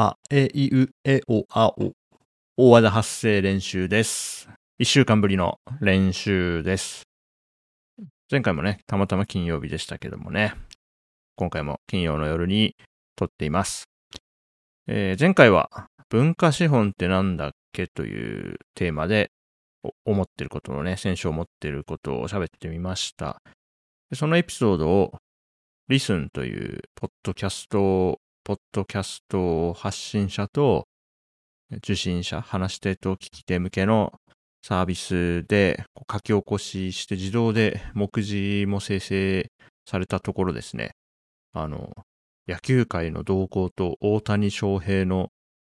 あ、え、いう、え、お、あ、お。大技発声練習です。一週間ぶりの練習です。前回もね、たまたま金曜日でしたけどもね、今回も金曜の夜に撮っています。えー、前回は文化資本ってなんだっけというテーマで思ってることのね、先週思ってることを喋ってみました。そのエピソードをリスンというポッドキャストポッドキャスト発信者と受信者、話し手と聞き手向けのサービスで書き起こしして自動で目次も生成されたところですね、あの、野球界の動向と大谷翔平の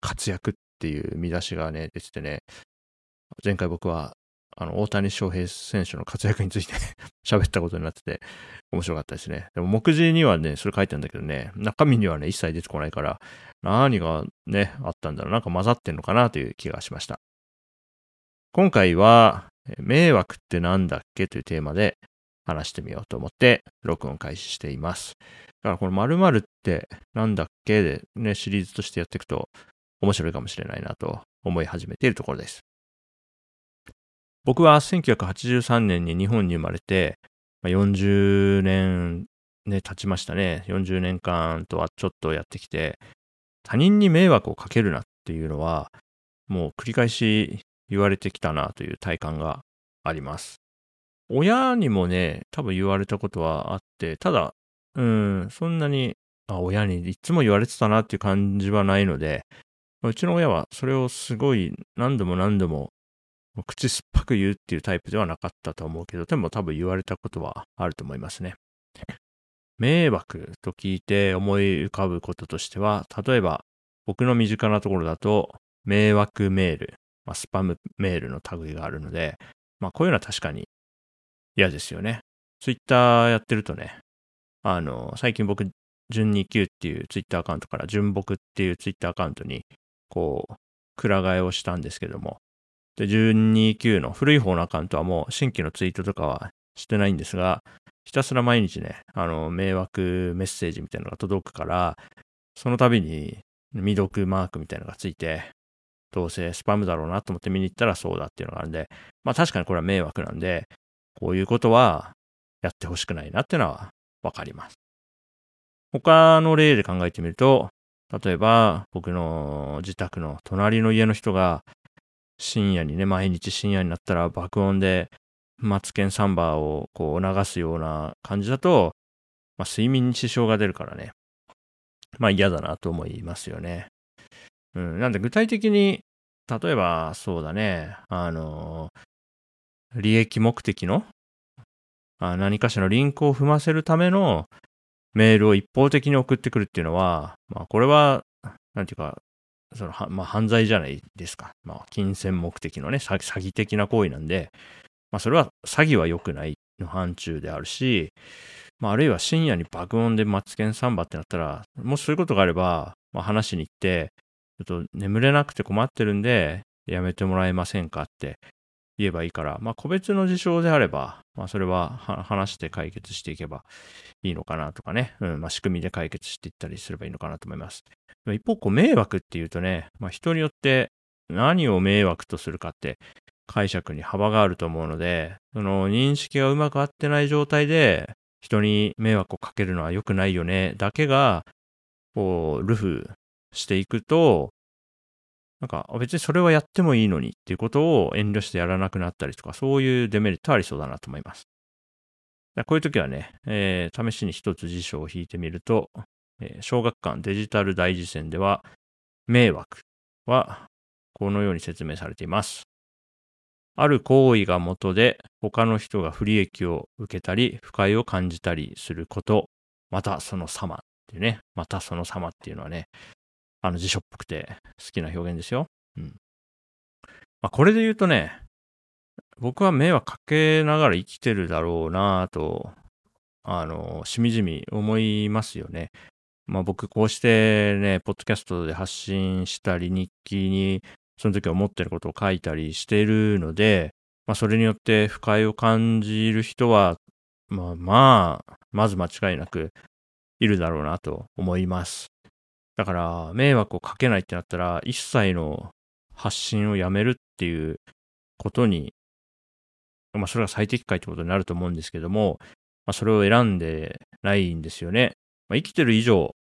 活躍っていう見出しがね、出ててね、前回僕はあの、大谷翔平選手の活躍について 喋ったことになってて、面白かったですね。でも、目次にはね、それ書いてあるんだけどね、中身にはね、一切出てこないから、何がね、あったんだろう、なんか混ざってんのかなという気がしました。今回は、迷惑ってなんだっけというテーマで話してみようと思って、録音開始しています。だからこの〇〇ってなんだっけでね、シリーズとしてやっていくと面白いかもしれないなと思い始めているところです。僕は1983年に日本に生まれて、40年ね、経ちましたね。40年間とはちょっとやってきて、他人に迷惑をかけるなっていうのは、もう繰り返し言われてきたなという体感があります。親にもね、多分言われたことはあって、ただ、うん、そんなに、あ親にいつも言われてたなっていう感じはないので、うちの親はそれをすごい何度も何度も口酸っぱく言うっていうタイプではなかったと思うけど、でも多分言われたことはあると思いますね。迷惑と聞いて思い浮かぶこととしては、例えば僕の身近なところだと、迷惑メール、まあ、スパムメールの類があるので、まあこういうのは確かに嫌ですよね。ツイッターやってるとね、あの、最近僕、純29っていうツイッターアカウントから純僕っていうツイッターアカウントに、こう、くら替えをしたんですけども、で、129の古い方のアカウントはもう新規のツイートとかはしてないんですが、ひたすら毎日ね、あの、迷惑メッセージみたいなのが届くから、その度に未読マークみたいなのがついて、どうせスパムだろうなと思って見に行ったらそうだっていうのがあるんで、まあ確かにこれは迷惑なんで、こういうことはやってほしくないなっていうのはわかります。他の例で考えてみると、例えば僕の自宅の隣の家の人が深夜にね、毎日深夜になったら爆音でマツケンサンバーをこう流すような感じだと、まあ、睡眠に支障が出るからね。まあ嫌だなと思いますよね。うん。なんで具体的に、例えばそうだね、あの、利益目的のあ何かしらのリンクを踏ませるためのメールを一方的に送ってくるっていうのは、まあこれは、なんていうか、そのまあ、犯罪じゃないですか。まあ、金銭目的のね、詐欺的な行為なんで、まあ、それは詐欺は良くないの範疇であるし、まあ、あるいは深夜に爆音でマツケンサンバってなったら、もしそういうことがあれば、まあ、話しに行って、ちょっと眠れなくて困ってるんで、やめてもらえませんかって言えばいいから、まあ、個別の事象であれば、まあ、それは話して解決していけばいいのかなとかね、うん、まあ、仕組みで解決していったりすればいいのかなと思います。一方、こう、迷惑っていうとね、まあ、人によって何を迷惑とするかって解釈に幅があると思うので、その認識がうまく合ってない状態で人に迷惑をかけるのは良くないよね、だけが、こう、ルフしていくと、なんか別にそれはやってもいいのにっていうことを遠慮してやらなくなったりとか、そういうデメリットありそうだなと思います。こういう時はね、えー、試しに一つ辞書を引いてみると、えー、小学館デジタル大辞典では、迷惑はこのように説明されています。ある行為が元で他の人が不利益を受けたり、不快を感じたりすること、またその様っていうね、またその様っていうのはね、あの辞書っぽくて好きな表現ですよ。うん。まあ、これで言うとね、僕は迷惑かけながら生きてるだろうなと、あの、しみじみ思いますよね。まあ僕こうしてね、ポッドキャストで発信したり、日記にその時思ってることを書いたりしているので、まあそれによって不快を感じる人は、まあまあ、まず間違いなくいるだろうなと思います。だから、迷惑をかけないってなったら、一切の発信をやめるっていうことに、まあ、それが最適解ってことになると思うんですけども、まあ、それを選んでないんですよね。まあ、生きてる以上、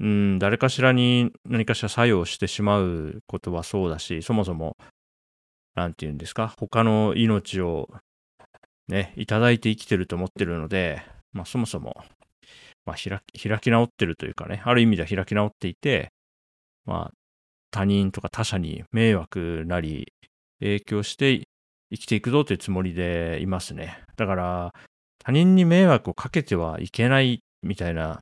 うん、誰かしらに何かしら作用してしまうことはそうだし、そもそも、なんて言うんですか、他の命をね、いただいて生きてると思ってるので、まあそもそも、まあ開き、開き直ってるというかね、ある意味では開き直っていて、まあ他人とか他者に迷惑なり影響して生きていくぞというつもりでいますね。だから他人に迷惑をかけてはいけないみたいな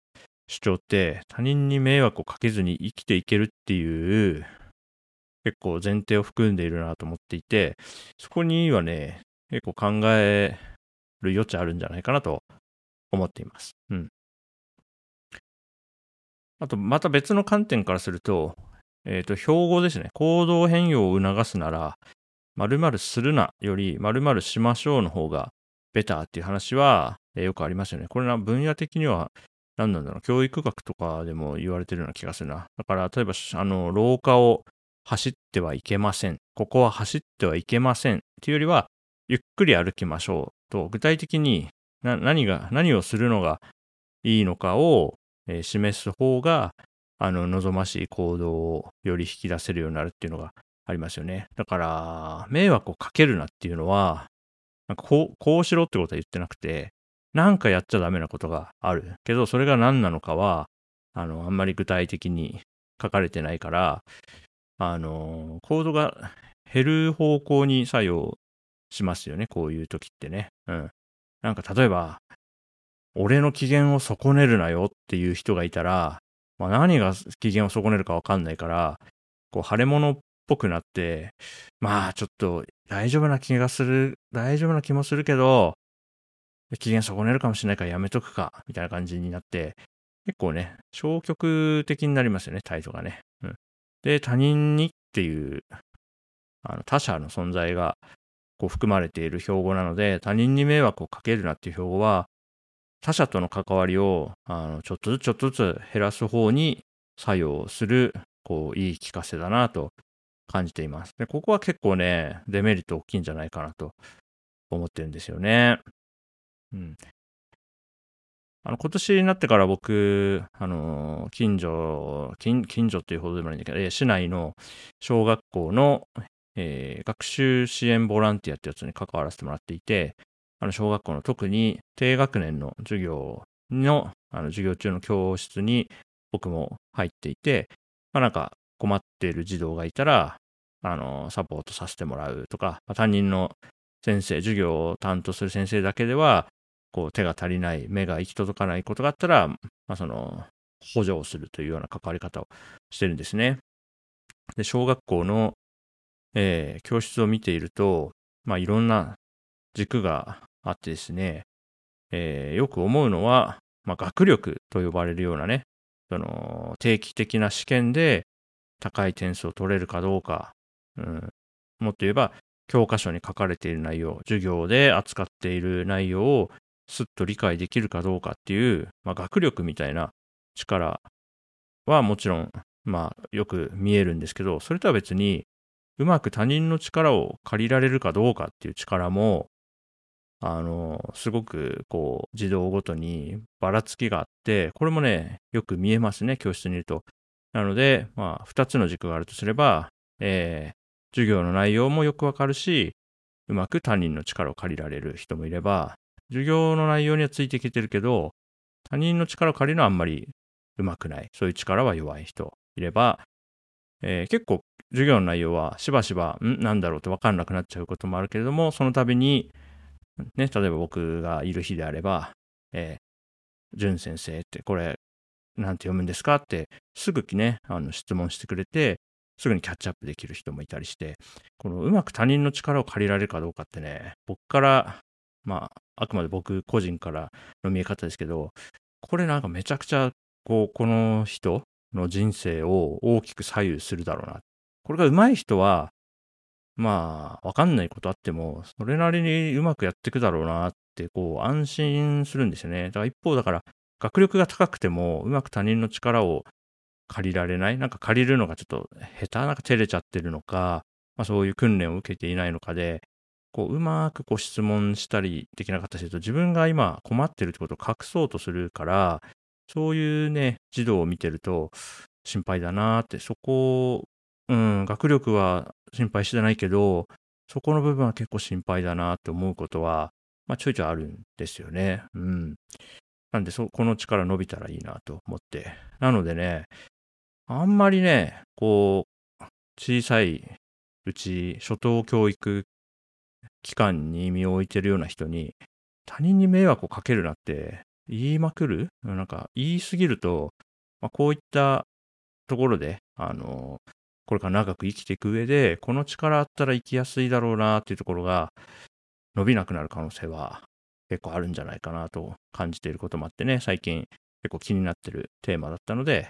主張って他人に迷惑をかけずに生きていけるっていう結構前提を含んでいるなと思っていて、そこにはね、結構考える余地あるんじゃないかなと思っています。うん。あと、また別の観点からすると、えっ、と、標語ですね。行動変容を促すなら、〇〇するなより〇〇しましょうの方がベターっていう話は、えーよくありますよね。これな、分野的には何なんだろう。教育学とかでも言われてるような気がするな。だから、例えば、あの、廊下を走ってはいけません。ここは走ってはいけません。っていうよりは、ゆっくり歩きましょうと、具体的にな何が、何をするのがいいのかを、えー示す方が、あの、望ましい行動をより引き出せるようになるっていうのがありますよね。だから、迷惑をかけるなっていうのは、なんかこう、こうしろってことは言ってなくて、なんかやっちゃダメなことがある。けど、それが何なのかは、あの、あんまり具体的に書かれてないから、あの、行動が減る方向に作用しますよね、こういう時ってね。うん。なんか例えば、俺の機嫌を損ねるなよっていう人がいたら、まあ、何が機嫌を損ねるかわかんないから、こう、腫れ物っぽくなって、まあ、ちょっと大丈夫な気がする、大丈夫な気もするけど、機嫌損ねるかもしれないからやめとくか、みたいな感じになって、結構ね、消極的になりますよね、態度がね。うん。で、他人にっていう、あの他者の存在がこう含まれている標語なので、他人に迷惑をかけるなっていう標語は、他者との関わりをあのちょっとずつちょっとずつ減らす方に作用する、こう、いい聞かせだなと感じています。で、ここは結構ね、デメリット大きいんじゃないかなと思ってるんですよね。うん。あの、今年になってから僕、あの、近所、近、近所っていうほどでもないんだけど、市内の小学校の、えー学習支援ボランティアってやつに関わらせてもらっていて、あの、小学校の特に低学年の授業の、あの、授業中の教室に僕も入っていて、まあなんか困っている児童がいたら、あの、サポートさせてもらうとか、まあ担任の先生、授業を担当する先生だけでは、こう手が足りない、目が行き届かないことがあったら、まあその、補助をするというような関わり方をしてるんですね。で、小学校の、えー教室を見ていると、まあいろんな軸があってですね、えーよく思うのは、まあ学力と呼ばれるようなね、その定期的な試験で高い点数を取れるかどうか、うん、もっと言えば教科書に書かれている内容、授業で扱っている内容をすっと理解できるかどうかっていう、まあ、学力みたいな力はもちろん、まあ、よく見えるんですけど、それとは別に、うまく他人の力を借りられるかどうかっていう力も、あの、すごく、こう、児童ごとにばらつきがあって、これもね、よく見えますね、教室にいると。なので、まあ、二つの軸があるとすれば、えー授業の内容もよくわかるし、うまく他人の力を借りられる人もいれば、授業の内容にはついていけてるけど、他人の力を借りるのはあんまりうまくない。そういう力は弱い人いれば、えー結構授業の内容はしばしば、ん？なんだろうってわかんなくなっちゃうこともあるけれども、その度に、ね、例えば僕がいる日であれば、えー、淳先生ってこれ、なんて読むんですかって、すぐね、あの質問してくれて、すぐにキャッチアップできる人もいたりして、このうまく他人の力を借りられるかどうかってね、僕から、まあ、あくまで僕個人からの見え方ですけど、これなんかめちゃくちゃ、こう、この人の人生を大きく左右するだろうな。これが上手い人は、まあ、わかんないことあっても、それなりにうまくやっていくだろうなって、こう、安心するんですよね。だから一方、だから、学力が高くても、うまく他人の力を借りられないなんか借りるのがちょっと下手なんか照れちゃってるのか、まあそういう訓練を受けていないのかで、こう、うまくこう質問したりできなかったりすると、自分が今困ってるってことを隠そうとするから、そういうね、児童を見てると心配だなって、そこ、うん、学力は心配してないけど、そこの部分は結構心配だなって思うことは、まあちょいちょいあるんですよね。うん。なんで、そ、この力伸びたらいいなと思って。なのでね、あんまりね、こう、小さいうち、初等教育機関に身を置いてるような人に、他人に迷惑をかけるなって言いまくる？なんか言いすぎると、まあ、こういったところで、あの、これから長く生きていく上で、この力あったら生きやすいだろうなっていうところが伸びなくなる可能性は結構あるんじゃないかなと感じていることもあってね、最近結構気になってるテーマだったので、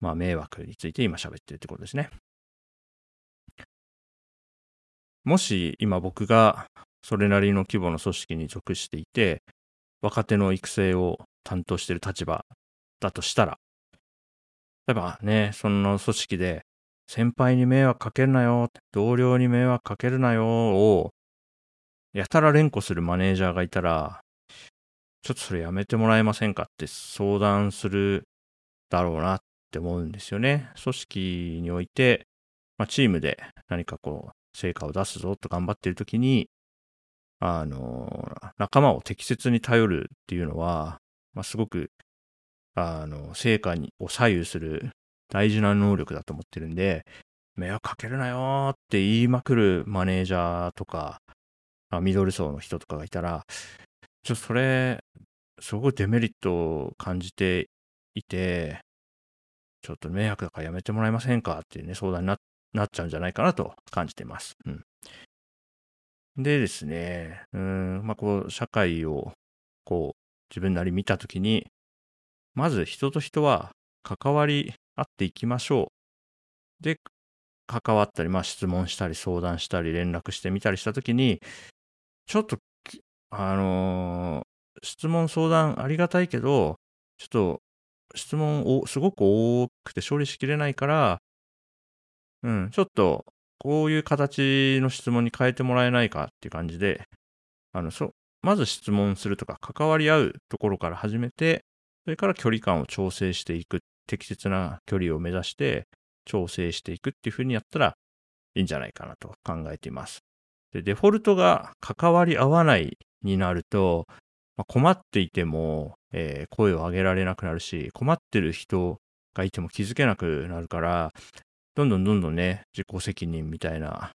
まあ迷惑について今喋ってるってことですね。もし今僕がそれなりの規模の組織に属していて、若手の育成を担当している立場だとしたら、例えばね、その組織で、先輩に迷惑かけるなよ、同僚に迷惑かけるなよを、やたら連呼するマネージャーがいたら、ちょっとそれやめてもらえませんかって相談するだろうなって思うんですよね。組織において、まあ、チームで何かこう、成果を出すぞと頑張っているときに、あの、仲間を適切に頼るっていうのは、まあ、すごく、あの、成果にを左右する大事な能力だと思ってるんで、迷惑かけるなよって言いまくるマネージャーとか、ミドル層の人とかがいたら、ちょっとそれ、すごいデメリットを感じていて、ちょっと迷惑だからやめてもらえませんかっていうね、相談になっちゃうんじゃないかなと感じてます。うん。でですね、うん、まあ、こう、社会を、こう、自分なり見たときに、まず人と人は関わり合っていきましょう。で、関わったり、まあ、質問したり、相談したり、連絡してみたりしたときに、ちょっと、あのー、質問、相談ありがたいけど、ちょっと、質問をすごく多くて処理しきれないから、うん、ちょっとこういう形の質問に変えてもらえないかっていう感じで、あの、そ、まず質問するとか、関わり合うところから始めて、それから距離感を調整していくっ、適切な距離を目指して調整していくっていう風にやったらいいんじゃないかなと考えています。で、デフォルトが関わり合わないになると、まあ、困っていても、えー、声を上げられなくなるし、困ってる人がいても気づけなくなるから、どんどんどんどんね、自己責任みたいな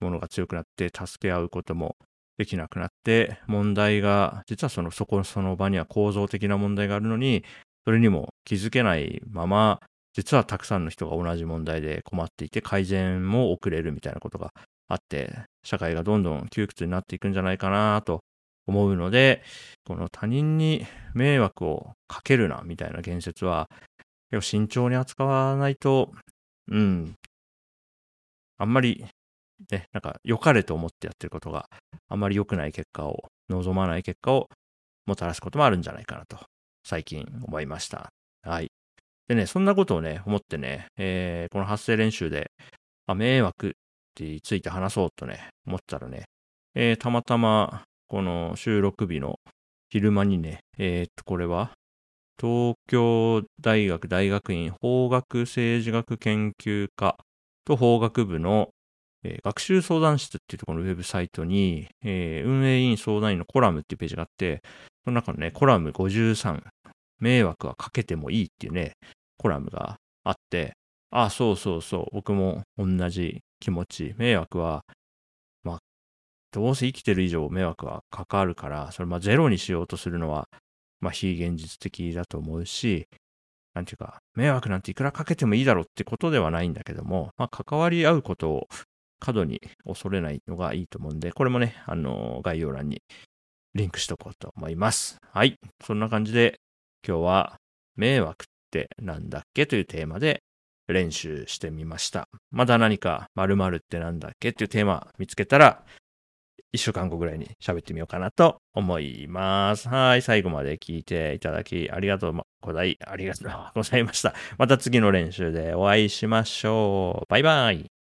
ものが強くなって、助け合うこともできなくなって、問題が、実はその、そこ、その場には構造的な問題があるのに、それにも気づけないまま、実はたくさんの人が同じ問題で困っていて、改善も遅れるみたいなことがあって、社会がどんどん窮屈になっていくんじゃないかなと思うので、この他人に迷惑をかけるなみたいな言説は、慎重に扱わないとうん。あんまり、ね、なんか良かれと思ってやってることがあんまり良くない結果を、望まない結果をもたらすこともあるんじゃないかなと、最近思いました。でね、そんなことをね、思ってね、えー、この発声練習で、あ、迷惑ってついて話そうとね、思ったらね、えー、たまたま、この収録日の昼間にね、えー、っと、これは、東京大学大学院法学政治学研究科と法学部の、えー、学習相談室っていうところのウェブサイトに、えー、運営委員相談員のコラムっていうページがあって、その中のね、コラム53、迷惑はかけてもいいっていうね、コラムがあって、あ、そうそうそう、僕も同じ気持ち。迷惑は、まあ、どうせ生きてる以上迷惑はかかるから、それまあゼロにしようとするのはまあ、非現実的だと思うし、なんていうか、迷惑なんていくらかけてもいいだろうってことではないんだけども、まあ、関わり合うことを過度に恐れないのがいいと思うんで、これもね、あの、概要欄にリンクしとこうと思います。はい。そんな感じで、今日は、迷惑ってなんだっけというテーマで練習してみました。まだ何か〇〇ってなんだっけっていうテーマ見つけたら、一週間後ぐらいに喋ってみようかなと思います。はい。最後まで聞いていただきありがとうござい、ありがとうございました。また次の練習でお会いしましょう。バイバイ。